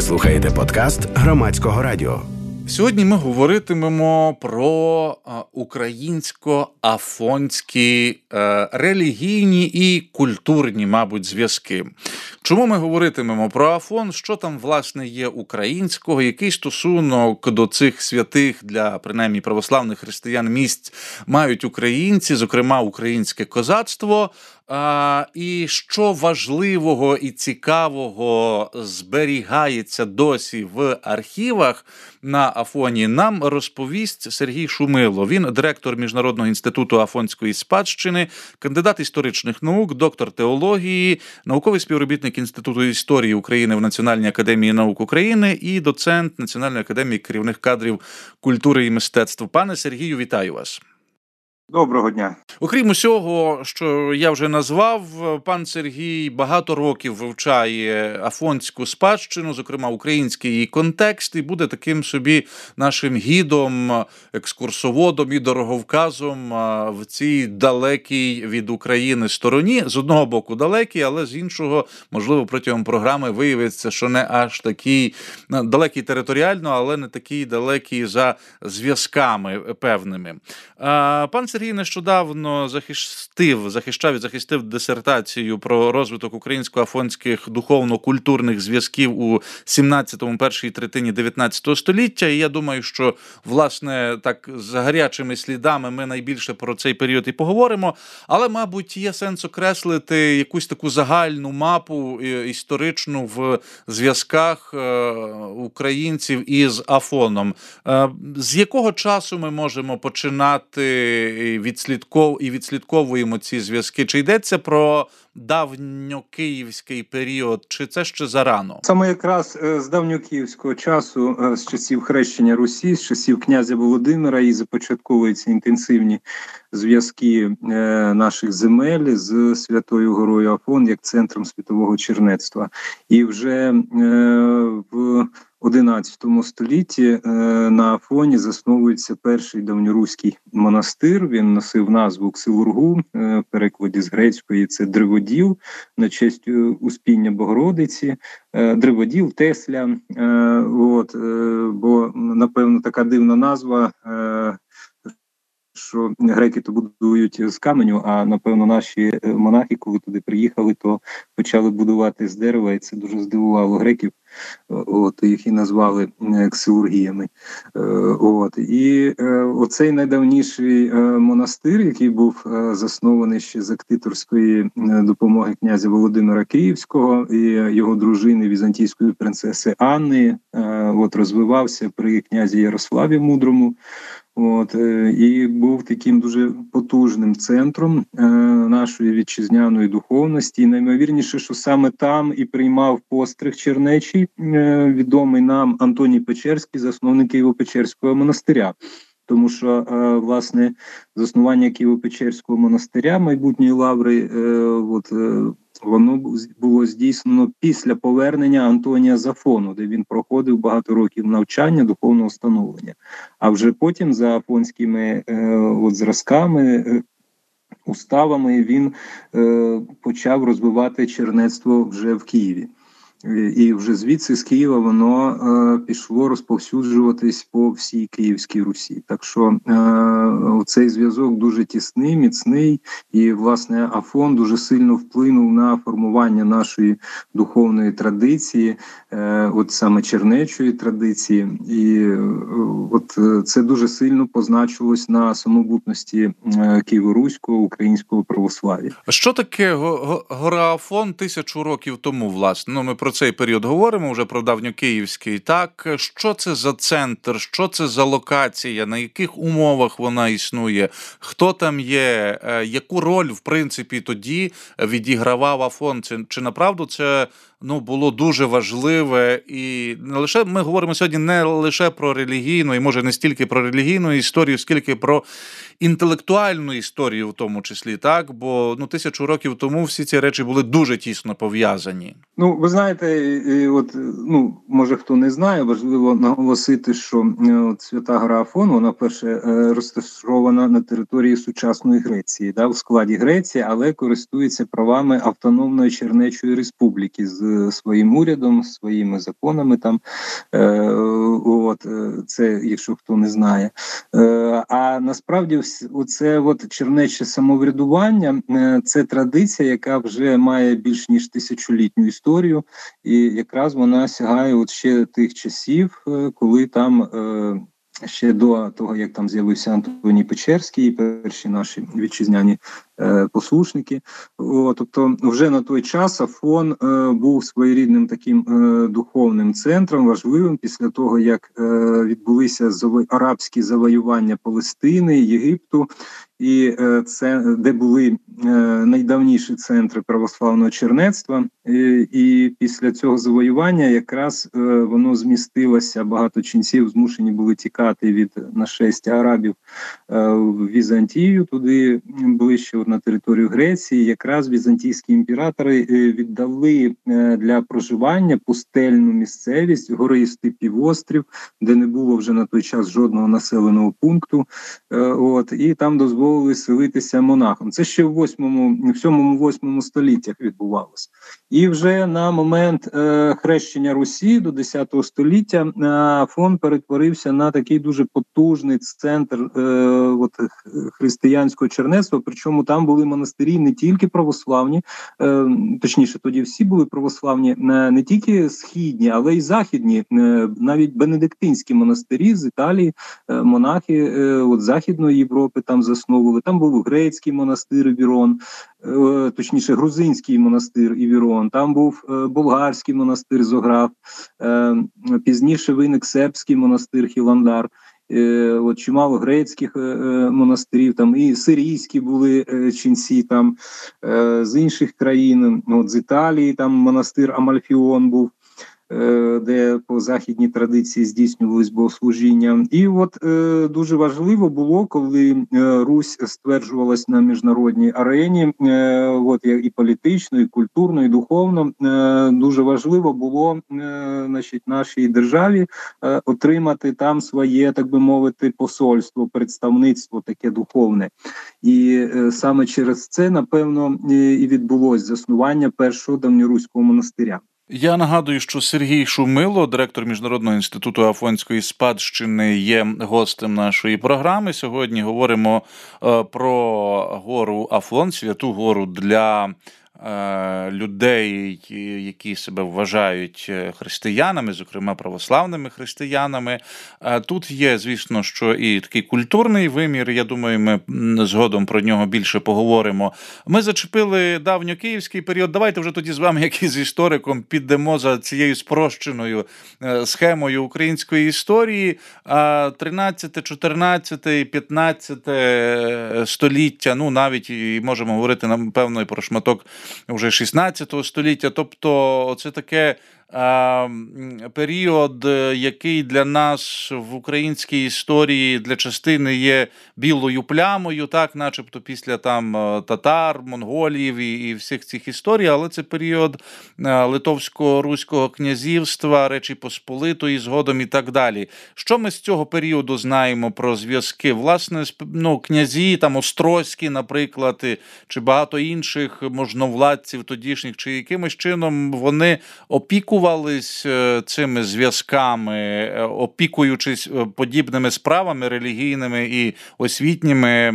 Ви слухаєте подкаст громадського радіо. Сьогодні ми говоритимемо про українсько-афонські е, релігійні і культурні, мабуть, зв'язки. Чому ми говоритимемо про Афон? Що там власне є українського? Який стосунок до цих святих для принаймні православних християн місць мають українці, зокрема українське козацтво? А, І що важливого і цікавого зберігається досі в архівах на Афоні, нам розповість Сергій Шумило. Він директор Міжнародного інституту Афонської спадщини, кандидат історичних наук, доктор теології, науковий співробітник інституту історії України в Національній академії наук України і доцент Національної академії керівних кадрів культури і мистецтв. Пане Сергію, вітаю вас. Доброго дня, окрім усього, що я вже назвав, пан Сергій багато років вивчає афонську спадщину, зокрема український її контекст, і буде таким собі нашим гідом, екскурсоводом і дороговказом в цій далекій від України стороні. З одного боку далекий, але з іншого, можливо, протягом програми виявиться, що не аж такий далекий територіально, але не такий далекий за зв'язками певними. Пан Сергій Сергій нещодавно захистив, захищав і захистив дисертацію про розвиток українсько-афонських духовно-культурних зв'язків у 17-му першій третині 19 століття. І я думаю, що власне так за гарячими слідами ми найбільше про цей період і поговоримо. Але, мабуть, є сенс окреслити якусь таку загальну мапу історичну в зв'язках е, українців із Афоном. Е, з якого часу ми можемо починати? Відслідков і відслідковуємо ці зв'язки. Чи йдеться про давньокиївський період, чи це ще зарано? Саме якраз е, з давньокиївського часу, е, з часів хрещення Русі, з часів князя Володимира, і започатковуються інтенсивні зв'язки е, наших земель з Святою Горою Афон як центром світового чернецтва, і вже в XI столітті е, на Афоні засновується перший давньоруський монастир. Він носив назву Ксилургу е, в перекладі з грецької це Древоділ на честь е, успіння Богородиці, Древоділ, Тесля. От, Бо напевно така дивна назва що греки то будують з каменю. А напевно, наші монахи, коли туди приїхали, то почали будувати з дерева, і це дуже здивувало греків. От їх і назвали ксилургіями. Е, от і е, оцей найдавніший монастир, який був заснований ще з актиторської допомоги князя Володимира Київського і його дружини візантійської принцеси Анни, от розвивався при князі Ярославі Мудрому. От е, і був таким дуже потужним центром е, нашої вітчизняної духовності. І наймовірніше, що саме там і приймав постриг Чернечий, е, відомий нам Антоній Печерський, засновник Києво-Печерського монастиря. Тому що власне заснування Києво-Печерського монастиря майбутньої лаври, от Воно було здійснено після повернення Антонія Зафону, де він проходив багато років навчання духовного становлення. А вже потім за афонськими е, от зразками. Е, уставами він е, почав розвивати чернецтво вже в Києві. І вже звідси з Києва воно е, пішло розповсюджуватись по всій Київській Русі. Так що е, цей зв'язок дуже тісний, міцний, і власне Афон дуже сильно вплинув на формування нашої духовної традиції, е, от саме чернечої традиції, і е, от е, це дуже сильно позначилось на самобутності е, Києво-Руського українського православ'я. Що таке гора Афон тисячу років тому? Власне, ну ми про про цей період говоримо вже про давньокиївський. Так що це за центр, що це за локація, на яких умовах вона існує, хто там є, е, яку роль в принципі тоді відігравав Афон? Чи, чи направду це ну було дуже важливе і не лише ми говоримо сьогодні не лише про релігійну, і може не стільки про релігійну історію, скільки про інтелектуальну історію, в тому числі, так бо ну тисячу років тому всі ці речі були дуже тісно пов'язані. Ну ви знаєте, от ну може хто не знає, важливо наголосити, що е, от свята гора Афон, вона перше е, розташована на території сучасної Греції, да, в складі Греції, але користується правами автономної Чернечої республіки з своїм урядом, своїми законами. Там от це, якщо хто не знає. А насправді, оце от чернече самоврядування це традиція, яка вже має більш ніж тисячолітню історію, і якраз вона сягає от ще тих часів, коли там ще до того, як там з'явився Антоній Печерський, і перші наші вітчизняні е, послушники. О, тобто, вже на той час Афон е, був своєрідним таким е, духовним центром, важливим після того, як е, відбулися арабські завоювання Палестини, Єгипту. І е, це де були е, найдавніші центри православного чернецтва, і, після цього завоювання якраз воно змістилося. Багато ченців змушені були тікати від нашестя арабів в Візантію, туди ближче на територію Греції. Якраз візантійські імператори віддали для проживання пустельну місцевість, гористий півострів, де не було вже на той час жодного населеного пункту. От і там дозволили селитися монахам. Це ще в 8, в 7-8 століттях відбувалося. І вже на момент е, хрещення Русі до 10 століття е, фон перетворився на такий дуже потужний центр е, от, християнського чернецтва. Причому там були монастирі не тільки православні, е, точніше, тоді всі були православні, не, тільки східні, але й західні, е, навіть бенедиктинські монастирі з Італії, е, монахи от Західної Європи там засновували. Там був грецький монастир Івірон, е, точніше, грузинський монастир Івірон, там був болгарський монастир Зограф, пізніше виник сербський монастир Хіландар. От чимало грецьких монастирів, там і сирійські були ченці там з інших країн. От з Італії там монастир Амальфіон був. Е, де по західній традиції здійснювались богослужіння, і от е, дуже важливо було, коли е, Русь стверджувалась на міжнародній арені, от і політично, і культурно, і духовно. Дуже важливо було значить, нашій державі отримати там своє, так би мовити, посольство, представництво таке духовне, і саме через це напевно і відбулось заснування першого давньоруського монастиря. Я нагадую, що Сергій Шумило, директор міжнародного інституту Афонської спадщини, є гостем нашої програми. Сьогодні говоримо е, про гору Афон, святу гору для людей, які себе вважають е, християнами, зокрема православними християнами. Е, тут є, звісно, що і такий культурний вимір. Я думаю, ми згодом про нього більше поговоримо. Ми зачепили давньокиївський період. Давайте вже тоді з вами, як і з істориком, підемо за цією спрощеною схемою української історії. 13, 14, 15 століття. Ну навіть і можемо говорити напевно і про шматок вже 16 століття. Тобто, це таке період, е, який для нас в українській історії для частини є білою плямою, так, начебто після там е, татар, монголів і, і всіх цих історій, але це період е, Литовсько-Руського князівства, Речі Посполитої, згодом і так далі. Що ми з цього періоду знаємо про зв'язки? Власне, ну, князі, там Острозькі, наприклад, чи багато інших можновладців тодішніх, чи якимось чином вони опікували опікувались е, цими зв'язками, е, опікуючись е, подібними справами релігійними і освітніми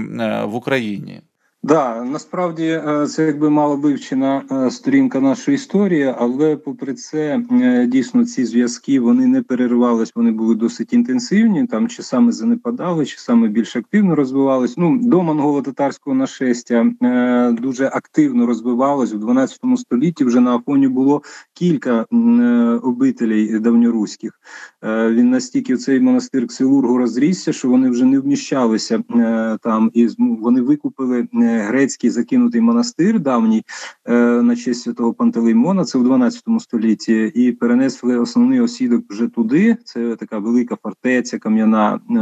в Україні. Да, насправді е, це якби мало вивчена е, сторінка нашої історії, але попри це е, дійсно ці зв'язки вони не переривались, вони були досить інтенсивні. Там чи саме занепадали, чи саме більш активно розвивались. Ну до монголо-татарського нашестя дуже активно розвивалось в 12 столітті. Вже на Афоні було кілька обителей давньоруських. Він настільки цей монастир Ксилургу розрісся, що вони вже не вміщалися там, і вони викупили грецький закинутий монастир давній е, на честь святого Пантелеймона, це в 12 столітті, і перенесли основний осідок вже туди. Це така велика фортеця кам'яна. Е,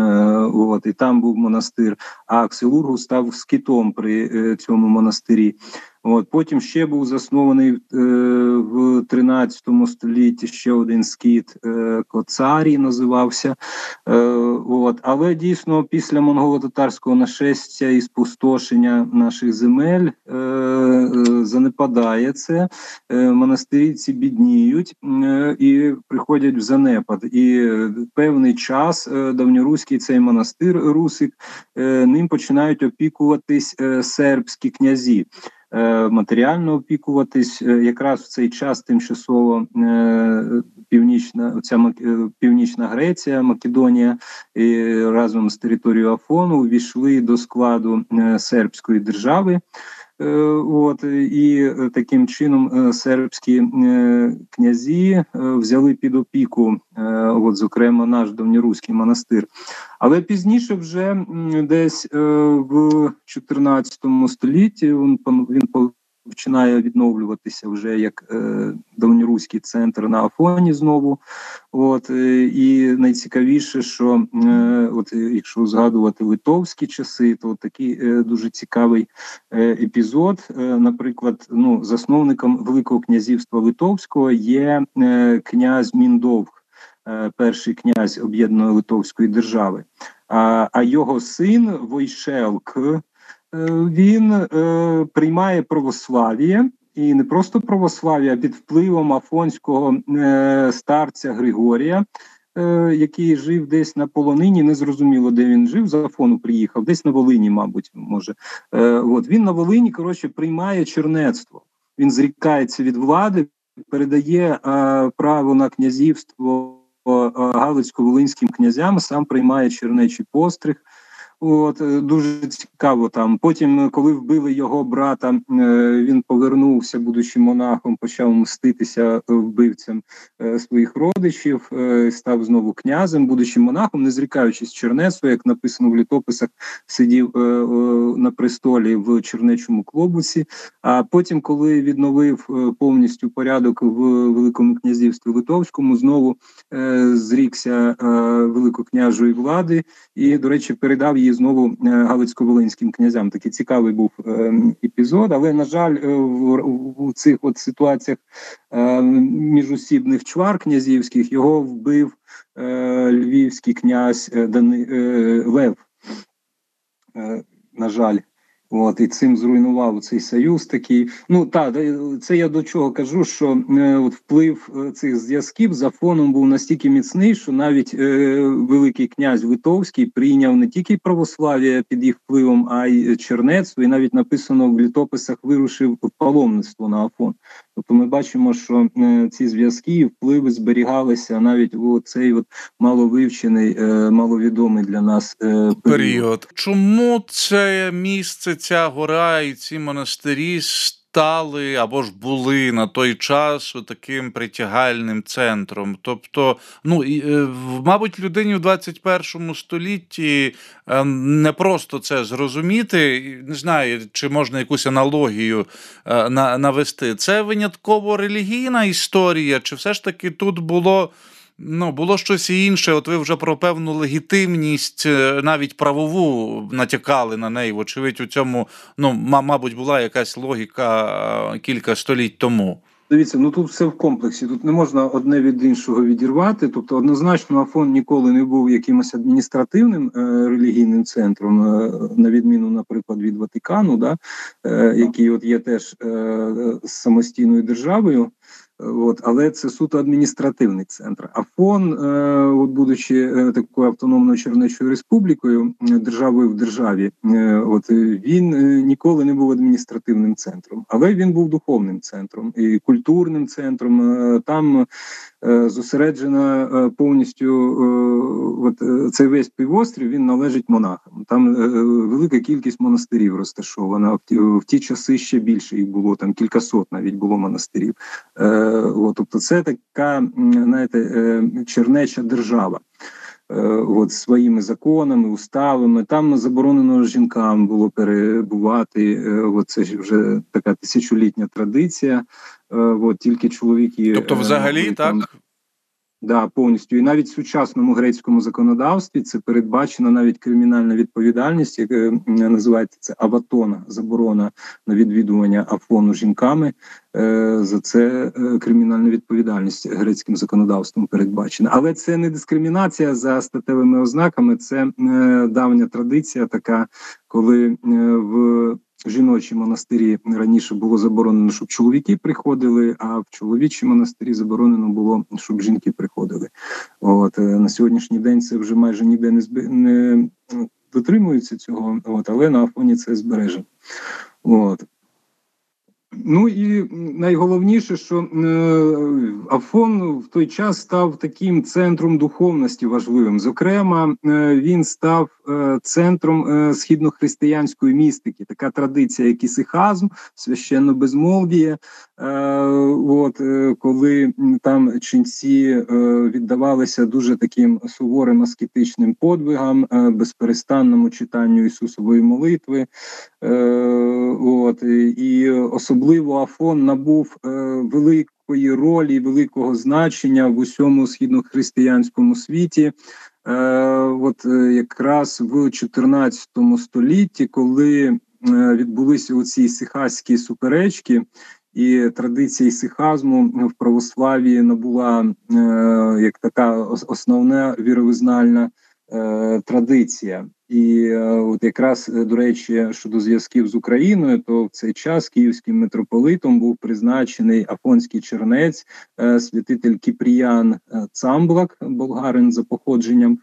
от і там був монастир. А Ксилургу став скитом при е, цьому монастирі. От потім ще був заснований е, в 13 столітті ще один скіт е, Коцарій називався. Е, от, але дійсно після монголо-татарського нашестя і спустошення наших земель е, е, занепадає це. Е, монастирі ці бідніють е, і приходять в занепад. І певний час е, давньоруський цей монастир Русик е, ним починають опікуватись е, сербські князі. Е, матеріально опікуватись е, якраз в цей час тимчасово е, північна ця північна Греція, Македонія і разом з територією Афону увійшли до складу сербської держави. Е, От і е, таким чином е, сербські князі взяли під опіку, от зокрема наш давньоруський монастир. Але пізніше, вже десь в 14 столітті, він він починає відновлюватися вже як е, давньоруський центр на Афоні знову. От е, і найцікавіше, що е, от е, якщо згадувати литовські часи, то такий е, дуже цікавий е, епізод. Наприклад, ну засновником Великого князівства Литовського є князь Міндовг, перший князь об'єднаної Литовської держави. А, а його син Войшелк він е, приймає православ'я. І не просто православ'я, а під впливом афонського е, старця Григорія, е, який жив десь на полонині, незрозуміло, де він жив, з Афону приїхав, десь на Волині, мабуть, може. Е, от він на Волині, коротше, приймає чернецтво. Він зрікається від влади, передає е, право на князівство е, Галицько-Волинським князям, сам приймає чернечий постриг. От е, дуже цікаво там. Потім, е, коли вбили його брата, е, він повернувся, будучи монахом, почав мститися вбивцям своїх родичів, став знову князем, будучи монахом, не зрікаючись чернецтва, як написано в літописах, сидів на престолі в чернечому клобуці. А потім, коли відновив повністю порядок в Великому князівстві Литовському, знову зрікся великокняжої влади і, до речі, передав її знову е, Галицько-Волинським князям. Такий цікавий був е, епізод. Але на жаль, у в, в цих от ситуаціях е, міжусібних чвар князівських його вбив е, львівський князь е, Дани, е, Лев. Е, на жаль. От і цим зруйнував цей союз такий. Ну та це я до чого кажу, що е, от вплив е, цих зв'язків за фоном був настільки міцний, що навіть е, великий князь Литовський прийняв не тільки православ'я під їх впливом, а й чернецтво, і навіть написано в літописах вирушив паломництво на Афон. Тобто ми бачимо, що е, ці зв'язки і впливи зберігалися навіть у цей от маловивчений, е, маловідомий для нас е, період. період. Чому це місце, ця гора і ці монастирі стали або ж були на той час таким притягальним центром? Тобто, ну е, мабуть, людині в 21 столітті е, не просто це зрозуміти. Не знаю, чи можна якусь аналогію е, навести. Це винятково релігійна історія, чи все ж таки тут було. Ну, було щось інше. От ви вже про певну легітимність, е, навіть правову натякали на неї. Вочевидь, у цьому, ну, ма- мабуть, була якась логіка е, кілька століть тому. Дивіться, ну тут все в комплексі. Тут не можна одне від іншого відірвати. Тобто, однозначно, Афон ніколи не був якимось адміністративним е, релігійним центром, е, на відміну, наприклад, від Ватикану, да, е, який от є теж е, самостійною державою. Е, От, але це суто адміністративний центр. Афон, фон, от будучи е, такою автономною Чернечою республікою, е, державою в державі, е, от е, він е, ніколи не був адміністративним центром, але він був духовним центром і культурним центром. Е, Там е, зосереджена е, повністю е, от е, цей весь півострів він належить монахам. Там е, велика кількість монастирів розташована. В ті, часи ще більше їх було, там кількасот навіть було монастирів. Е, от, тобто, це така, знаєте, е, чернеча держава. Е, От своїми законами, уставами там заборонено жінкам було перебувати. е, От це вже така тисячолітня традиція. Е, От тільки чоловіки, Тобто, е, взагалі, там- так, Да, повністю і навіть в сучасному грецькому законодавстві це передбачена навіть кримінальна відповідальність, яка е, називається це аватона, заборона на відвідування афону жінками. Е, за це кримінальна відповідальність грецьким законодавством передбачена. Але це не дискримінація за статевими ознаками, це давня традиція, така коли в жіночі монастирі раніше було заборонено, щоб чоловіки приходили, а в чоловічі монастирі заборонено було, щоб жінки приходили. От е, на сьогоднішній день це вже майже ніде не зб... не дотримується цього, от але на Афоні це збережено. От Ну і найголовніше, що е, Афон в той час став таким центром духовності важливим. Зокрема, е, він став е, центром східнохристиянської містики. Така традиція, як ісихазм, священно безмолвіє. От коли там ченці віддавалися дуже таким суворим аскетичним подвигам, безперестанному читанню Ісусової молитви. От і особливо Афон набув е, великої ролі, великого значення в усьому східнохристиянському світі. Е, От е, якраз в 14 столітті, коли е, відбулися оці сихаські суперечки, і традиція сихазму в православі набула е, як така основна віровизнальна традиція. І е, от якраз е, до речі, щодо зв'язків з Україною, то в цей час київським митрополитом був призначений афонський чернець, е, святитель Кіпріян Цамблак, болгарин за походженням,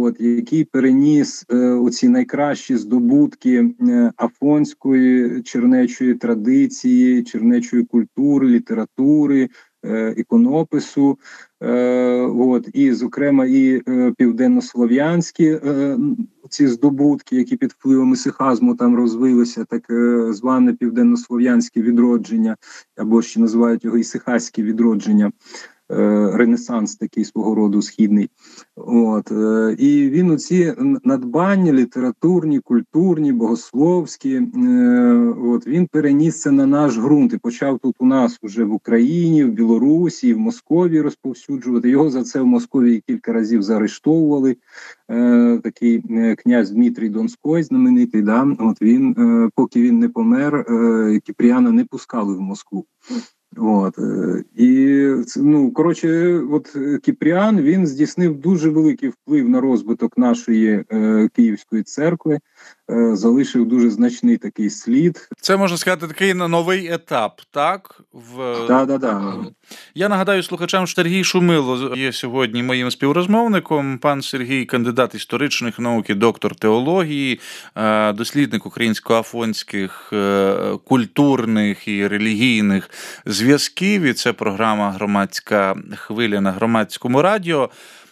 от який переніс оці найкращі здобутки афонської чернечої традиції, чернечої культури, літератури. Іконопису, от і, зокрема, і південнослов'янські ці здобутки, які під впливом ісихазму там розвилися, так е, зване південнослов'янське відродження, або ще називають його ісихаське відродження. Е, ренесанс такий свого роду східний, от е, і він оці надбання літературні, культурні, богословські. От він переніс це на наш ґрунт і почав тут у нас уже в Україні, в Білорусі, в Московії розповсюджувати. Його за це в Московії кілька разів заарештовували. Е, такий е, князь Дмитрій Донський, знаменитий. Да, от він, е, поки він не помер, Кіпріяна не пускали в Москву. От і ну коротше, от Кіпріан він здійснив дуже великий вплив на розвиток нашої е, Київської церкви. Е, залишив дуже значний такий слід. Це можна сказати такий новий етап, так? В... Да, да, да. Я нагадаю слухачам, що Сергій Шумило є сьогодні моїм співрозмовником. Пан Сергій, кандидат історичних наук і доктор теології, е, дослідник українсько-афонських е, культурних і релігійних зв'язків. І це програма Громадська хвиля на громадському радіо.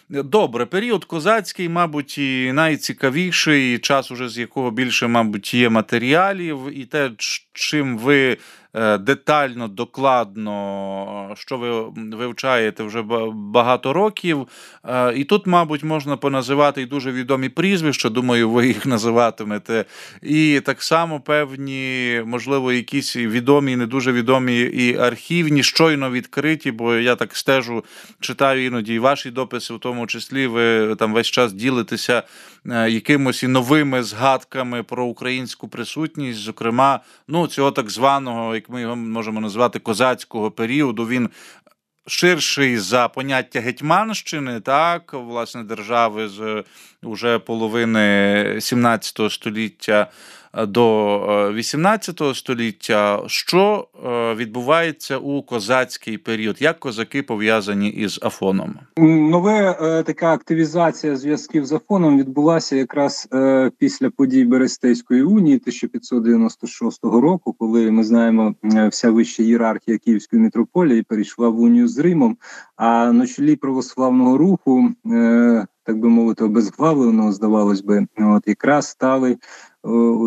Добре, період козацький, мабуть, і найцікавіший час, уже з якого більше, мабуть, є матеріалів, і те, чим ви Е, детально, докладно, що ви вивчаєте вже багато років. Е, і тут, мабуть, можна поназивати і дуже відомі прізвища. Думаю, ви їх називатимете. І так само певні, можливо, якісь відомі, не дуже відомі і архівні, щойно відкриті, бо я так стежу, читаю іноді і ваші дописи, в тому числі ви там весь час ділитеся якимось і новими згадками про українську присутність, зокрема, ну цього так званого як ми його можемо назвати козацького періоду, він ширший за поняття Гетьманщини, так, власне, держави з уже половини 17 століття до 18 е, століття, що е, відбувається у козацький період, як козаки пов'язані із Афоном? Нове е, така активізація зв'язків з Афоном відбулася якраз після подій Берестейської унії 1596 року, коли ми знаємо, вся вища ієрархія Київської мітрополії перейшла в унію з Римом. А на чолі православного руху, так би мовити, обезглавленого, здавалось би, от якраз стали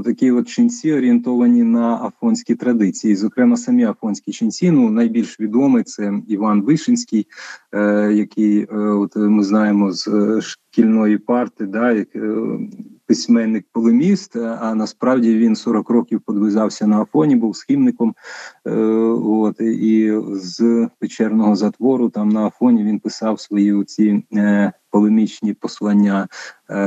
такі от ченці орієнтовані на афонські традиції. Зокрема, самі афонські ченці, ну найбільш відомий це Іван Вишинський, е, який е, от ми знаємо з шкільної парти, да, як письменник полеміст, а насправді він 40 років подвизався на Афоні, був схимником. Е, от і з печерного затвору там на Афоні він писав свої оці е, полемічні послання е,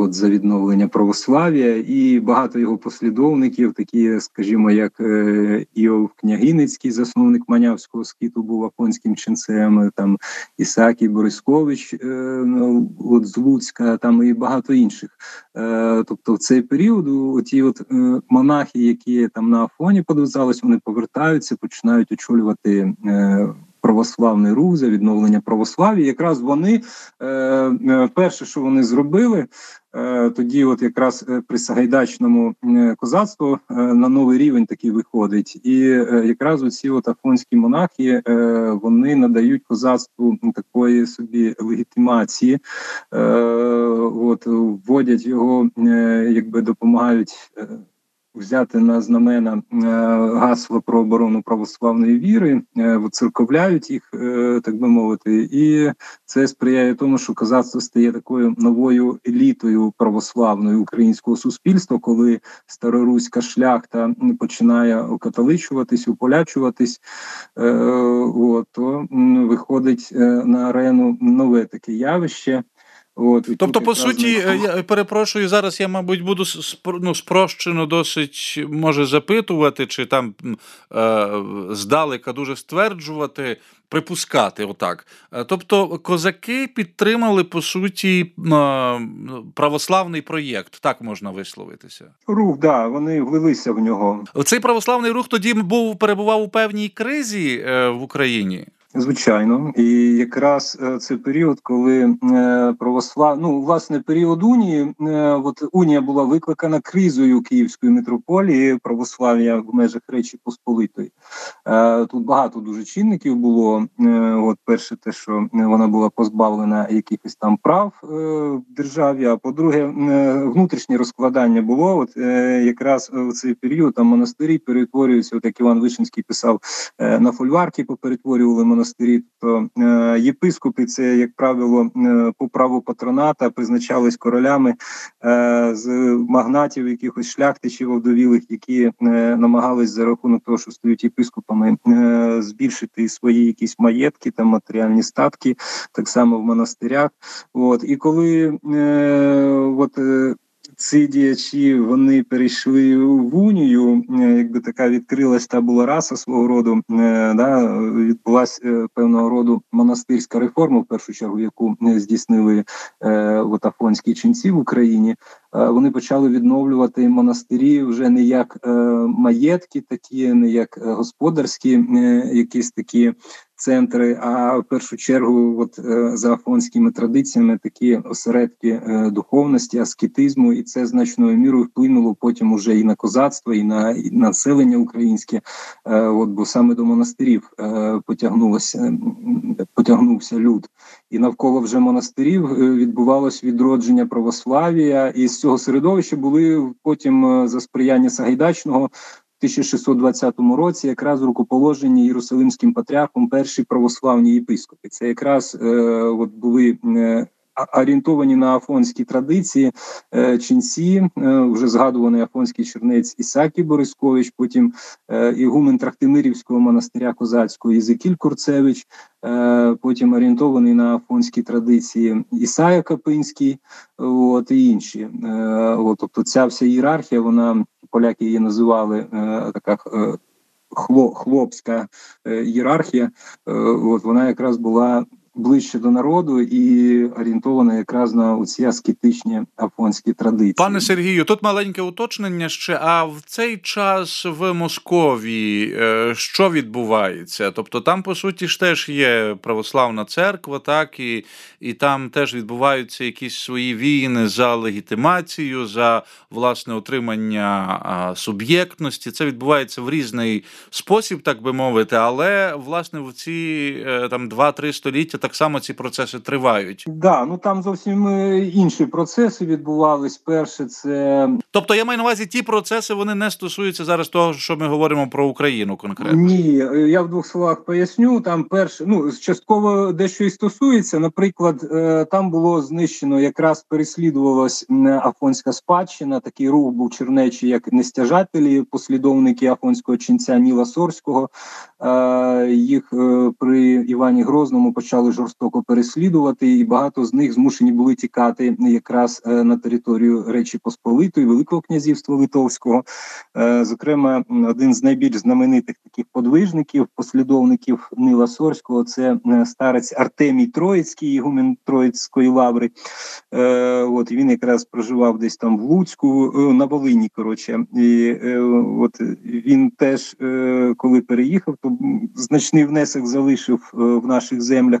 от за відновлення православ'я, і багато його послідовників, такі, скажімо, як е, Іов Княгиницький, засновник Манявського скіту, був афонським ченцем, там Ісакій Борискович е, ну, от з Луцька, там і багато інших. Е, тобто, в цей період оті от е, монахи, які там на Афоні подвизались, вони повертаються, починають очолювати. Е, православний рух за відновлення православ'я. Якраз вони е, е, перше, що вони зробили, е, тоді, от якраз при Сагайдачному козацтву на новий рівень такий виходить, і якраз оці от афонські монахи вони надають козацтву такої собі легітимації, от вводять його, якби допомагають. Взяти на знамена е, гасло про оборону православної віри, е, вицерковляють їх, е, так би мовити, і це сприяє тому, що козацтво стає такою новою елітою православної українського суспільства, коли староруська шляхта починає окатоличуватись, уполячуватись, от, то виходить на арену нове таке явище. От, Тобто, по суті, я перепрошую, зараз я, мабуть, буду ну, спрощено досить може запитувати, чи там е, здалека дуже стверджувати, припускати отак. Е, тобто, козаки підтримали по суті е, православний проєкт, так можна висловитися. Рух, да, вони влилися в нього. Цей православний рух тоді був перебував у певній кризі е, в Україні. Звичайно, і якраз е, це період, коли е, православ... ну, власне період унії, е, от унія була викликана кризою Київської митрополії православ'я в межах Речі Посполитої. Тут багато дуже чинників було. От перше, те, що вона була позбавлена якихось там прав в державі. А по-друге, внутрішнє розкладання було. От якраз в цей період там монастирі перетворюються, от як Іван Вишинський писав на фольварки, поперетворювали монастирі монастирі, то е, єпископи це, як правило, е, по праву патроната призначались королями е, з магнатів, якихось шляхтичів овдовілих, які намагались за рахунок того, що стають єпископами, збільшити свої якісь маєтки та матеріальні статки, так само в монастирях. От і коли от ці діячі вони перейшли в унію, е, якби така відкрилась та була раса свого роду, е, да відбулася е, певного роду монастирська реформа, в першу чергу, яку здійснили от афонські ченці в Україні. Вони почали відновлювати монастирі вже не як маєтки, такі не як господарські, якісь такі центри, а в першу чергу, от е, за афонськими традиціями, такі осередки е, духовності, аскетизму, і це значною мірою вплинуло потім уже і на козацтво, і на і населення українське. Е, от бо саме до монастирів потягнулося, потягнувся люд, і навколо вже монастирів відбувалось відродження православ'я, і з цього середовища були потім за сприяння Сагайдачного 1620 році, якраз рукоположені Єрусалимським патріархом перші православні єпископи. Це якраз е, от були. Е, Орієнтовані на афонські традиції е, ченці, е, вже згадуваний афонський чернець Ісакій Борискович, потім е, ігумен Трахтимирівського монастиря козацького Єзикіль Курцевич, потім орієнтований на афонські традиції Ісая Капинський, от і інші. От, Тобто, ця вся ієрархія, вона поляки її називали е, така е, хлопська е, ієрархія. От вона якраз була ближче до народу і орієнтована якраз на ці аскетичні афонські традиції. Пане Сергію, тут маленьке уточнення ще. А в цей час в Московії е, що відбувається? Тобто там, по суті, ж теж є православна церква, так і і там теж відбуваються якісь свої війни за легітимацію, за власне отримання суб'єктності. Це відбувається в різний спосіб, так би мовити, але власне в ці е, там 2-3 століття так так само ці процеси тривають. Да, ну там зовсім інші процеси відбувались. Перше, це тобто я маю на увазі ті процеси, вони не стосуються зараз того, що ми говоримо про Україну конкретно. Ні, я в двох словах поясню. Там перше, ну частково дещо і стосується. Наприклад, там було знищено якраз переслідувалась афонська спадщина. Такий рух був чернечий, як нестяжателі, послідовники афонського ченця Ніла Сорського. Їх при Івані Грозному почали жорстоко переслідувати, і багато з них змушені були тікати якраз на територію Речі Посполитої, Великого князівства Литовського. Зокрема, один з найбільш знаменитих таких подвижників, послідовників Нила Сорського, це старець Артемій Троїцький, ігумен Троїцької лаври. От він якраз проживав десь там в Луцьку, на Волині. Коротше, і от він теж коли переїхав, то значний внесок залишив в наших землях.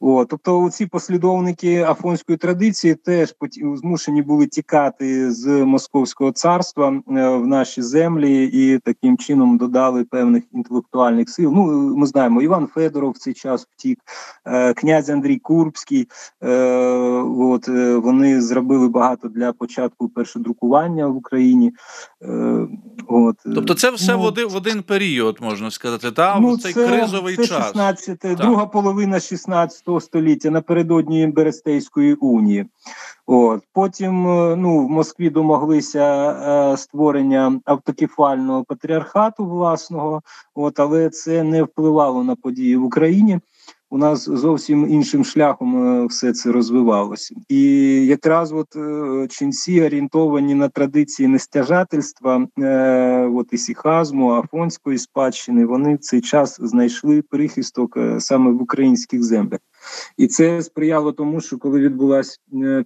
О, тобто, ці послідовники афонської традиції теж змушені були тікати з московського царства в наші землі і таким чином додали певних інтелектуальних сил. Ну ми знаємо, Іван Федоров в цей час втік, князь Андрій Курбський. От вони зробили багато для початку першодрукування в Україні. От тобто, це все ну, в один період можна сказати. Та ну, цей це, кризовий це час друга половина 16 століття напередодні Берестейської унії. От Потім ну, в Москві домоглися е, створення автокефального патріархату власного, от, але це не впливало на події в Україні у нас зовсім іншим шляхом е, все це розвивалося, і якраз от е, ченці орієнтовані на традиції нестяжательства, е, от і сіхазму, афонської спадщини, вони в цей час знайшли прихисток саме в українських землях. І це сприяло тому, що коли відбулася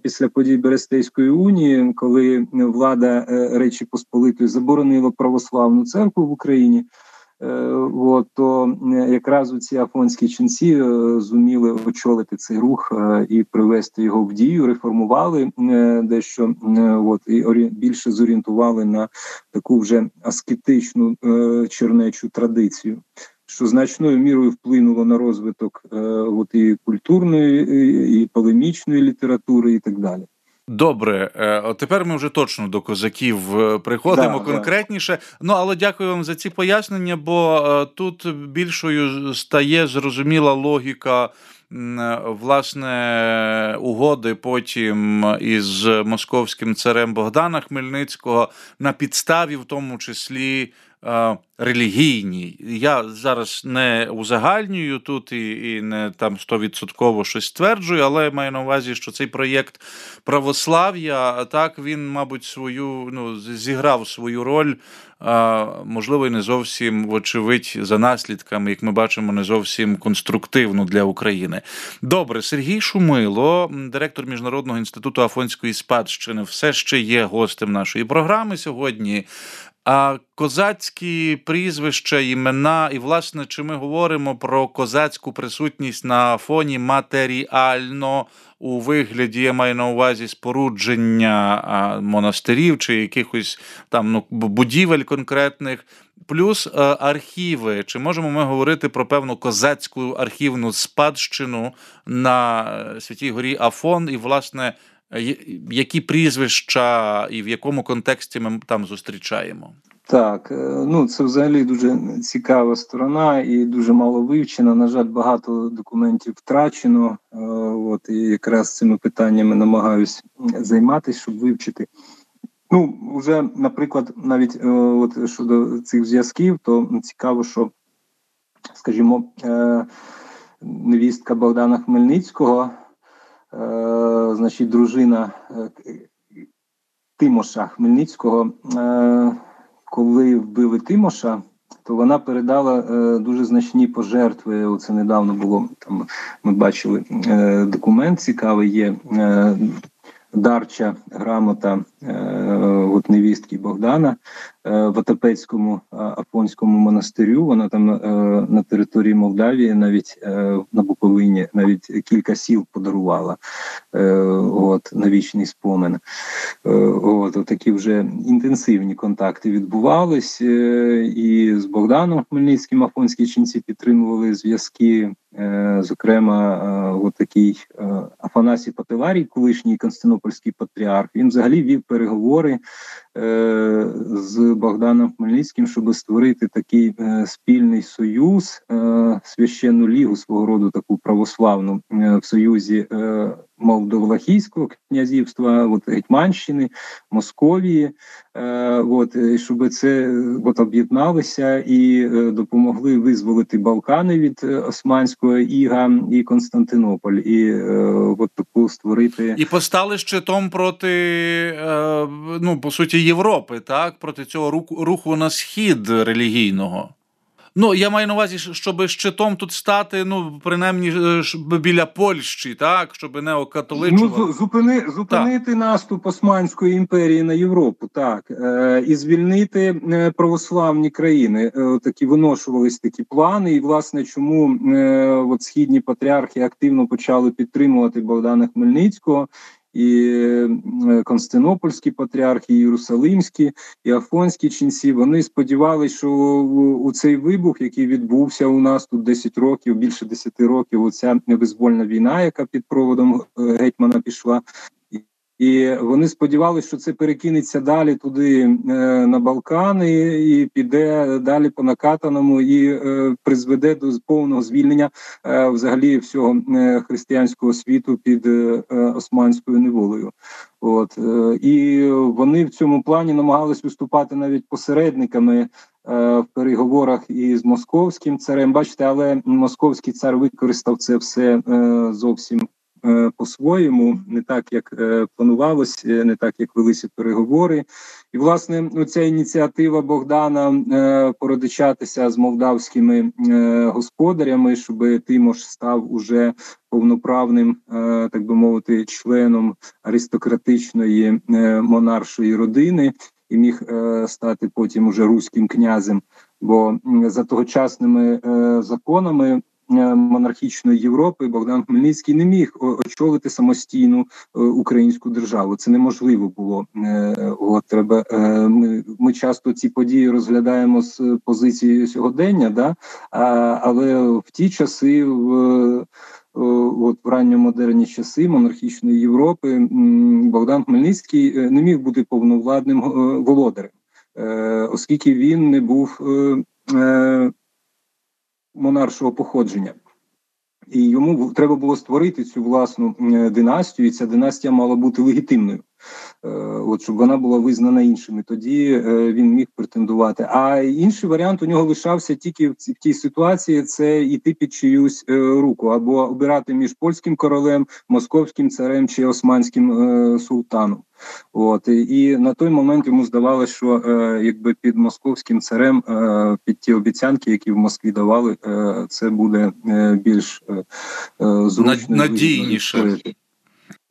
після подій Берестейської унії, коли влада Речі Посполитої заборонила православну церкву в Україні. Е, от, то якраз у ці афонські ченці е, зуміли очолити цей рух е, і привести його в дію, реформували дещо от, і більше зорієнтували на таку вже аскетичну чернечу традицію. Що значною мірою вплинуло на розвиток от і культурної, і полемічної літератури, і так далі. Добре, е, тепер ми вже точно до козаків е, приходимо да, конкретніше. Да. Ну але дякую вам за ці пояснення, бо е, тут більшою стає зрозуміла логіка. Власне, угоди потім із московським царем Богдана Хмельницького на підставі, в тому числі релігійній. Я зараз не узагальнюю тут і і не там стовідсотково щось стверджую, але маю на увазі, що цей проєкт православ'я так він, мабуть, свою ну, зіграв свою роль. Можливо, і не зовсім, вочевидь, за наслідками, як ми бачимо, не зовсім конструктивно для України. Добре, Сергій Шумило, директор Міжнародного інституту Афонської спадщини, все ще є гостем нашої програми сьогодні. А козацькі прізвища, імена, і, власне, чи ми говоримо про козацьку присутність на фоні матеріально у вигляді, я маю на увазі спорудження монастирів чи якихось там ну, будівель конкретних, плюс е, архіви. Чи можемо ми говорити про певну козацьку архівну спадщину на е, Святій Горі Афон і, власне, які прізвища і в якому контексті ми там зустрічаємо? Так, е, ну це взагалі дуже цікава сторона і дуже мало вивчена. На жаль, багато документів втрачено. Е, от і якраз цими питаннями намагаюсь займатися, щоб вивчити. Ну, вже, наприклад, навіть е, от щодо цих зв'язків, то цікаво, що, скажімо, невістка Богдана Хмельницького, значить, дружина Тимоша Хмельницького коли вбили Тимоша, то вона передала е, дуже значні пожертви. Оце недавно було там. Ми бачили е, документ цікавий є. Е, дарча грамота от невістки Богдана в Отопецькому Афонському монастирю. Вона там на території Молдавії, навіть на Буковині, навіть кілька сіл подарувала от, на вічний спомин. От, Такі вже інтенсивні контакти відбувались, і з Богданом Хмельницьким Афонські ченці підтримували зв'язки. Зокрема, от такий Афанасій Патиларій, колишній Константинопольський патріарх, він взагалі вів переговори е, з Богданом Хмельницьким, щоб створити такий е, спільний союз, е, священну лігу свого роду, таку православну е, в союзі е, Молдовлахійського князівства, от Гетьманщини, Московії, е, от щоб це от об'єдналися і е, допомогли визволити Балкани від е, Османського іга і Константинополь, і е, от таку створити. І постали щитом проти е, ну по суті Європи, так? Проти цього руху, руху на схід релігійного. Ну, я маю на увазі, щоб щитом тут стати, ну, принаймні біля Польщі, так, щоб не окатоличувати. Ну, зупини, зупинити так. наступ Османської імперії на Європу, так, е, і звільнити е, православні країни. Е, такі виношувались такі плани. І, власне, чому е, от східні патріархи активно почали підтримувати Богдана Хмельницького і е, Константинопольські патріархи, і Єрусалимські, і Афонські ченці. Вони сподівалися, що у цей вибух, який відбувся у нас тут 10 років, більше 10 років, оця невизвольна війна, яка під проводом е, гетьмана пішла, і вони сподівалися, що це перекинеться далі туди е, на Балкани, і піде далі по накатаному, і е, призведе до повного звільнення е, взагалі всього християнського світу під османською неволею. От і вони в цьому плані намагались виступати навіть посередниками. В переговорах із московським царем, бачите, але московський цар використав це все зовсім по-своєму, не так як е, планувалось, е, не так як велися переговори. І власне ця ініціатива Богдана породичатися з молдавськими господарями, щоб Тимош став уже повноправним, так би мовити, членом аристократичної монаршої родини. І міг стати потім уже руським князем, бо за тогочасними законами Е, монархічної Європи Богдан Хмельницький не міг очолити самостійну е, українську державу. Це неможливо було. Е, от треба ми ми часто ці події розглядаємо з позиції сьогодення, да але в ті часи в. От в ранньомодерні часи монархічної Європи Богдан Хмельницький не міг бути повновладним володарем, оскільки він не був монаршого походження. І йому треба було створити цю власну династію, і ця династія мала бути легітимною. Е, от щоб вона була визнана іншими, тоді е, він міг претендувати. А інший варіант у нього лишався тільки в тій ситуації: це йти під чиюсь е, руку або обирати між польським королем, московським царем чи османським султаном. От і на той момент йому здавалося, що е, якби під московським царем, е, під ті обіцянки, які в Москві давали, е, це буде е, більш е, зручно надійніше.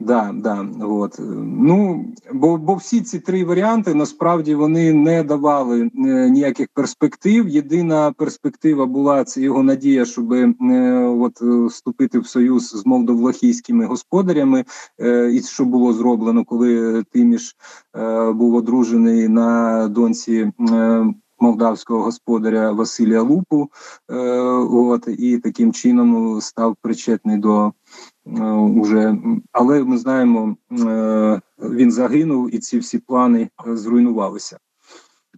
Да, да, от ну бо бо всі ці три варіанти насправді вони не давали е, ніяких перспектив. Єдина перспектива була це його надія, щоб е, от вступити в союз з молдовлахійськими господарями, е, і що було зроблено, коли Тиміш е, був одружений на доньці. Е, Молдавського господаря Василія Лупу, е, от і таким чином став причетний до Е, уже, але ми знаємо, е, він загинув, і ці всі плани е, зруйнувалися.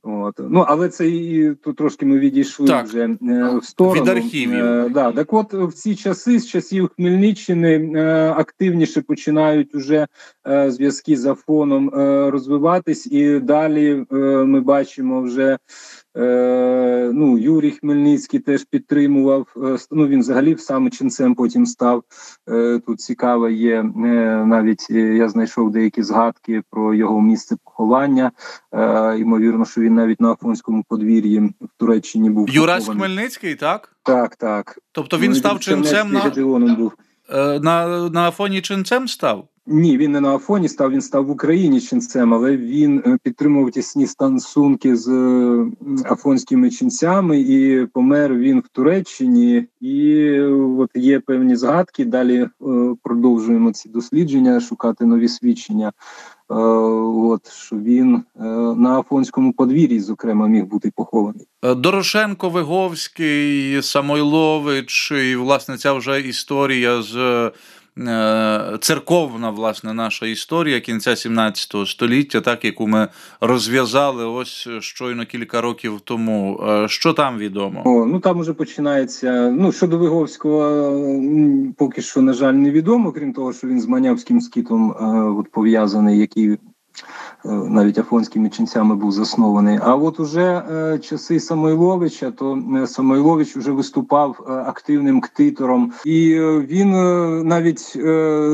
От. Ну, але це і тут трошки ми відійшли так. вже в сторону. Від архівів. Е, да. Так от в ці часи, з часів Хмельниччини, е, активніше починають уже е, зв'язки з Афоном е, розвиватись, і далі е, ми бачимо вже Е, ну, Юрій Хмельницький теж підтримував. Е, ну він взагалі саме ченцем потім став. Е, тут цікаво є е, навіть е, я знайшов деякі згадки про його місце поховання. Е, ймовірно, що він навіть на Афонському подвір'ї в Туреччині був Юрась Хмельницький, так? Так, так. Тобто він ну, став ченцем на був. на, на Афоні ченцем став? Ні, він не на Афоні став, він став в Україні ченцем, але він е, підтримував тісні стосунки з е, афонськими ченцями і помер він в Туреччині. І от є певні згадки. Далі е, продовжуємо ці дослідження, шукати нові свідчення. От що він на Афонському подвір'ї, зокрема, міг бути похований. Дорошенко, Виговський, Самойлович, і власне ця вже історія з Е, церковна власне наша історія кінця 17 століття, так яку ми розв'язали ось щойно кілька років тому. Е, що там відомо? О, Ну там уже починається. Ну щодо Виговського, поки що на жаль невідомо, крім того, що він з Манявським скітом е, от пов'язаний, який Е, навіть афонськими ченцями був заснований. А от уже е, часи Самойловича, то е, Самойлович вже виступав е, активним ктитором, і е, він е, навіть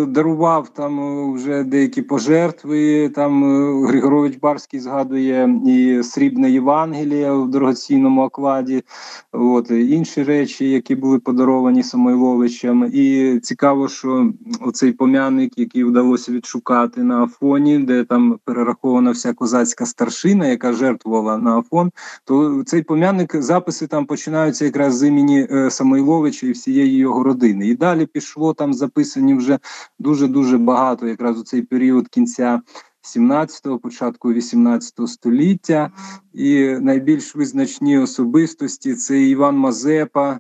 дарував там вже деякі пожертви. Там Григорович Барський згадує і срібне Євангеліє в дорогоцінному окладі, от інші речі, які були подаровані Самойловичем. І цікаво, що оцей пом'яник, який вдалося відшукати на Афоні, де там перерахована вся козацька старшина, яка жертвувала на Афон, то цей пом'яник записи там починаються якраз з імені е, Самойловича і всієї його родини. І далі пішло там записані вже дуже дуже багато, якраз у цей період кінця. 17-го, початку 18 століття, і найбільш визначні особистості це Іван Мазепа,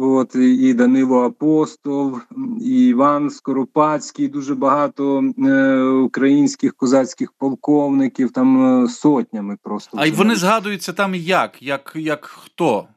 от і Данило Апостол, і Іван Скоропадський, дуже багато е, українських козацьких полковників, там е, сотнями просто. А й вони згадуються там як? Як як хто?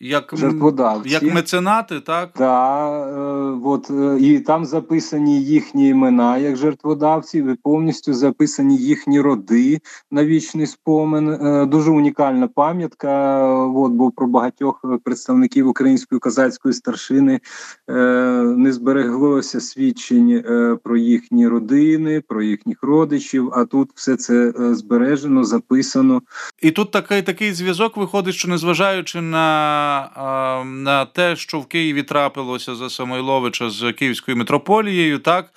Як жертводавці. як меценати, так? Да, е, от, е, і там записані їхні імена як жертводавців, і повністю записані їхні роди на вічний спомин. Е, дуже унікальна пам'ятка. От, бо про багатьох представників української козацької старшини е, не збереглося свідчень е, про їхні родини, про їхніх родичів. А тут все це е, збережено, записано. І тут такий такий зв'язок виходить, що незважаючи на на те, що в Києві трапилося за Самойловича з Київською митрополією, так?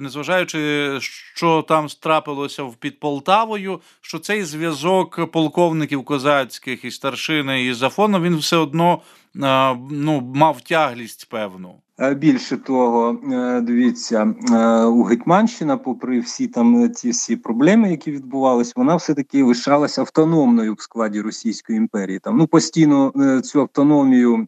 Незважаючи, що там трапилося під Полтавою, що цей зв'язок полковників козацьких і старшини і Зафоном він все одно ну, мав тяглість певну. Е, більше того, е, дивіться, е, у Гетьманщина, попри всі там ці всі проблеми, які відбувалися, вона все таки лишалася автономною в складі Російської імперії. Там ну постійно цю автономію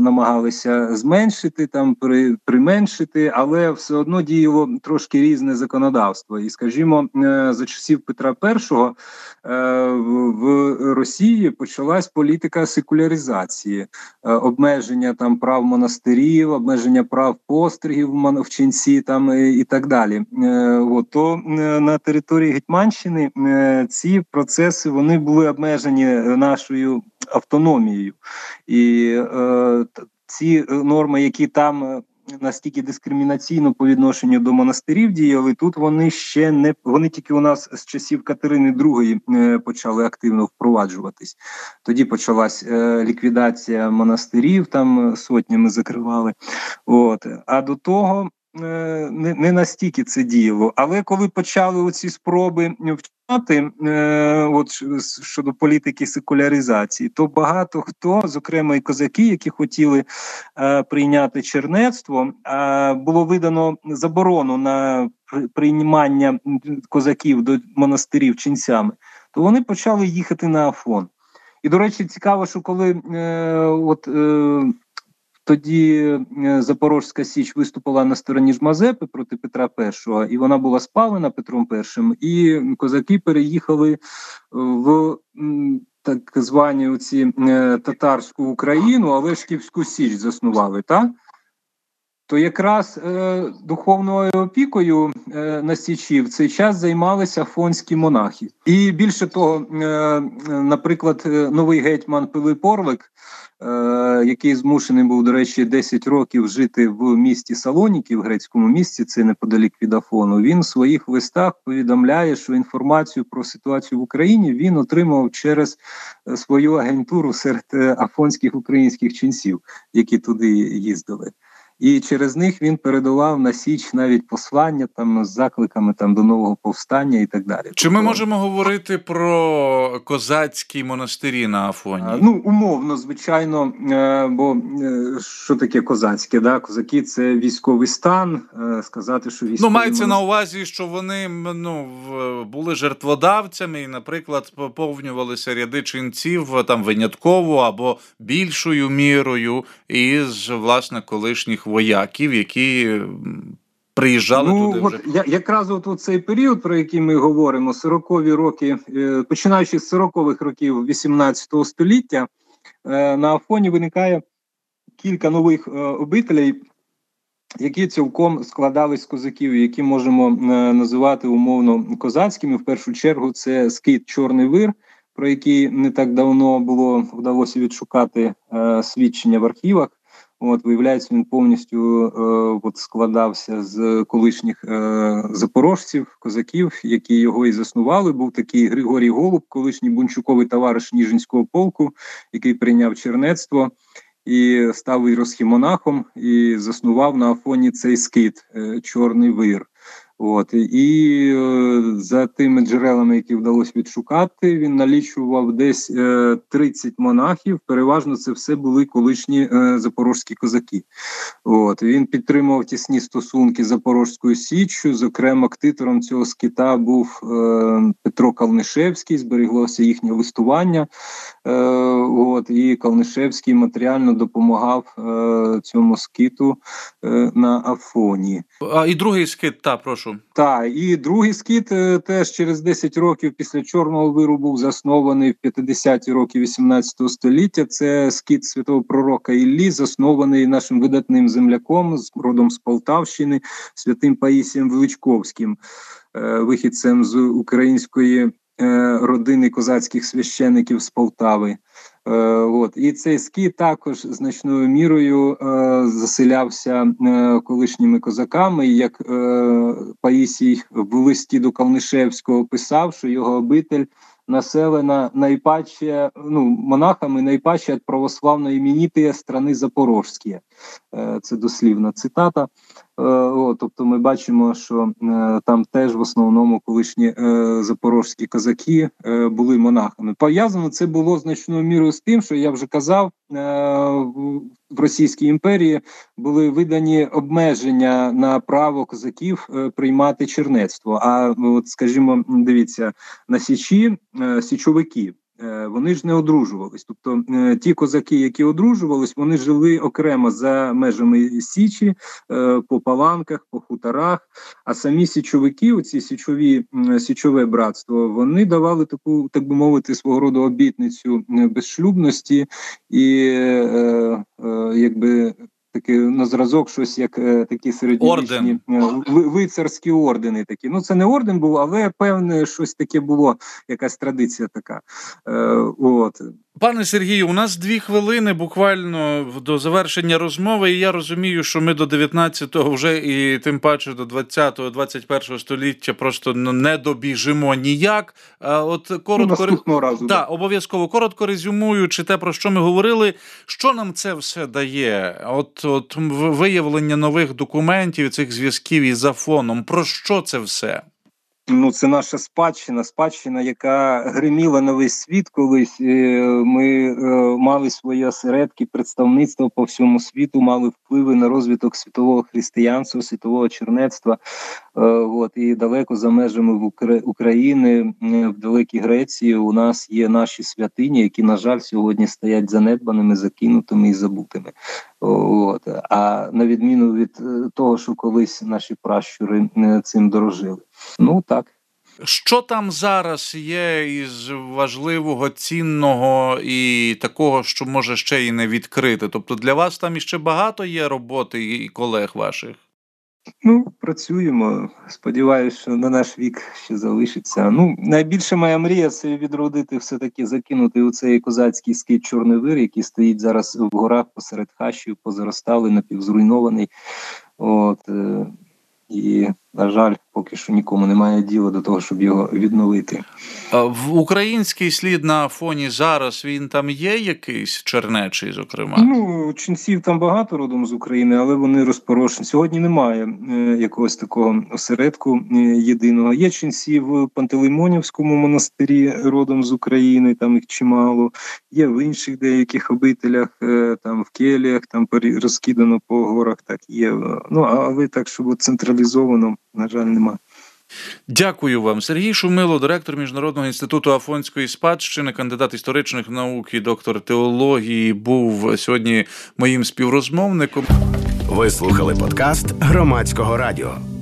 намагалися зменшити, там при, применшити, але все одно діяло трошки різне законодавство. І, скажімо, за часів Петра І в Росії почалась політика секуляризації, обмеження там прав монастирів обмеження прав постригів в там і так далі. Е, от, то е, на території Гетьманщини е, ці процеси вони були обмежені нашою автономією, і ці норми, які там настільки дискримінаційно по відношенню до монастирів діяли. Тут вони ще не вони тільки у нас з часів Катерини II е, почали активно впроваджуватись. Тоді почалась е, ліквідація монастирів, там сотнями закривали. От а до того. Е, не не настільки це діяло, але коли почали оці спроби вчати е, от щодо політики секуляризації, то багато хто, зокрема і козаки, які хотіли е, прийняти чернецтво, було видано заборону на приймання козаків до монастирів ченцями, то вони почали їхати на Афон. І, до речі, цікаво, що коли е, от. Е, тоді е, Запорожська Січ виступила на стороні ж Мазепи проти Петра І, і вона була спалена Петром І, і козаки переїхали в так звані оці е, татарську Україну, але Шківську Січ заснували, так? То якраз е, духовною опікою е, на Січі в цей час займалися афонські монахи. І більше того, е, наприклад, е, новий гетьман Пилип Орлик Е, який змушений був, до речі, 10 років жити в місті Салоніки, в грецькому місті, це неподалік від Афону. Він в своїх листах повідомляє, що інформацію про ситуацію в Україні він отримав через е, свою агентуру серед е, афонських українських ченців, які туди їздили. І через них він передавав на Січ навіть послання там з закликами там до нового повстання і так далі. Чи ми тобто можемо говорити про козацькі монастирі на Афоні? Ну умовно, звичайно, е, бо що таке козацьке? Да? Козаки це військовий стан. Сказати, що військовий Ну, мається на увазі, що вони ну були жертводавцями і, наприклад, поповнювалися ряди ченців там винятково або більшою мірою із власне колишніх вояків, які приїжджали ну, туди. От, вже. Я, якраз от у цей період, про який ми говоримо, 40-ві роки, е, починаючи з 40-х років 18 століття, е, на Афоні виникає кілька нових е, обителей. Які цілком складались з козаків, які можемо називати умовно козацькими. В першу чергу це скит Чорний вир, про який не так давно було вдалося відшукати е, свідчення в архівах. От виявляється, він повністю е, от складався з колишніх е, запорожців, козаків, які його і заснували. Був такий Григорій Голуб, колишній бунчуковий товариш Ніжинського полку, який прийняв чернецтво і став іросхімонахом, і заснував на Афоні цей скит е, Чорний вир. От і е, за тими джерелами, які вдалося відшукати, він налічував десь е, 30 монахів. Переважно це все були колишні е, запорожські козаки. От він підтримував тісні стосунки з Запорожською Січчю. Зокрема, ктитором цього скита був е, Петро Калнишевський. Зберіглося їхнє листування. Е, От і Калнишевський матеріально допомагав е, цьому скиту е, на Афоні. А і другий скит, та прошу. Так, і другий скіт е, теж через 10 років після чорного виру був заснований в 50-ті роки 18 століття. Це скіт святого пророка Іллі, заснований нашим видатним земляком з родом з Полтавщини, святим Паїсієм Величковським, е, вихідцем з української родини козацьких священиків з Полтави. Е, от і цей скіт також значною мірою е, заселявся е, колишніми козаками. Як е, Паїсій в листі до Калнишевського писав, що його обитель населена найпаче ну монахами найпаче від православної іменитої страни Запорожські. Е, це дослівна цитата. Е, тобто ми бачимо, що е, там теж в основному колишні запорожські козаки були монахами. Пов'язано це було значною мірою з тим, що я вже казав, в Російській імперії були видані обмеження на право козаків приймати чернецтво. А от, скажімо, дивіться на січі січовики. Е, вони ж не одружувались. Тобто е, ті козаки, які одружувались, вони жили окремо за межами Січі, е, по паланках, по хуторах. А самі січовики, оці січові січове братство, вони давали таку, так би мовити, свого роду обітницю безшлюбності і якби таки на зразок, щось як е, такі середньовічні е, вицарські ордени. Такі ну це не орден був, але певне щось таке було, якась традиція така. Е, от Пане Сергію, у нас дві хвилини буквально до завершення розмови, і я розумію, що ми до 19-го вже і тим паче до 20-го, 21-го століття просто не добіжимо ніяк. От коротко ну, разу, да, обов'язково коротко резюмуючи те, про що ми говорили, що нам це все дає? От от виявлення нових документів, цих зв'язків із Афоном, про що це все? Ну, це наша спадщина, спадщина, яка гриміла на весь світ колись. Е, ми е, мали свої осередки, представництва по всьому світу, мали впливи на розвиток світового християнства, світового чернецтва. Е, от і далеко за межами України, в далекій Греції, у нас є наші святині, які, на жаль, сьогодні стоять занедбаними, закинутими і забутими. От а на відміну від того, що колись наші пращури цим дорожили. Ну так. Що там зараз є із важливого, цінного і такого, що може ще й не відкрити? Тобто для вас там іще багато є роботи і колег ваших? Ну, працюємо. Сподіваюся, що на наш вік ще залишиться. Ну, найбільша моя мрія це відродити, все-таки закинути у цей козацький скит Чорний вир, який стоїть зараз в горах посеред хащів, позаростали, напівзруйнований. От, е, І на жаль, поки що нікому немає діла до того, щоб його відновити. В український слід на фоні зараз він там є якийсь чернечий, зокрема? Ну ченців там багато родом з України, але вони розпорошені. Сьогодні немає е, якогось такого осередку е, єдиного. Є ченці в Пантелеймонівському монастирі родом з України, там їх чимало. Є в інших деяких обителях, е, там в келіях, там розкидано по горах. Так є. Ну але так, щоб централізовано, на жаль, немає. Дякую вам, Сергій Шумило, директор Міжнародного інституту Афонської спадщини, кандидат історичних наук і доктор теології, був сьогодні моїм співрозмовником. Ви слухали подкаст громадського радіо.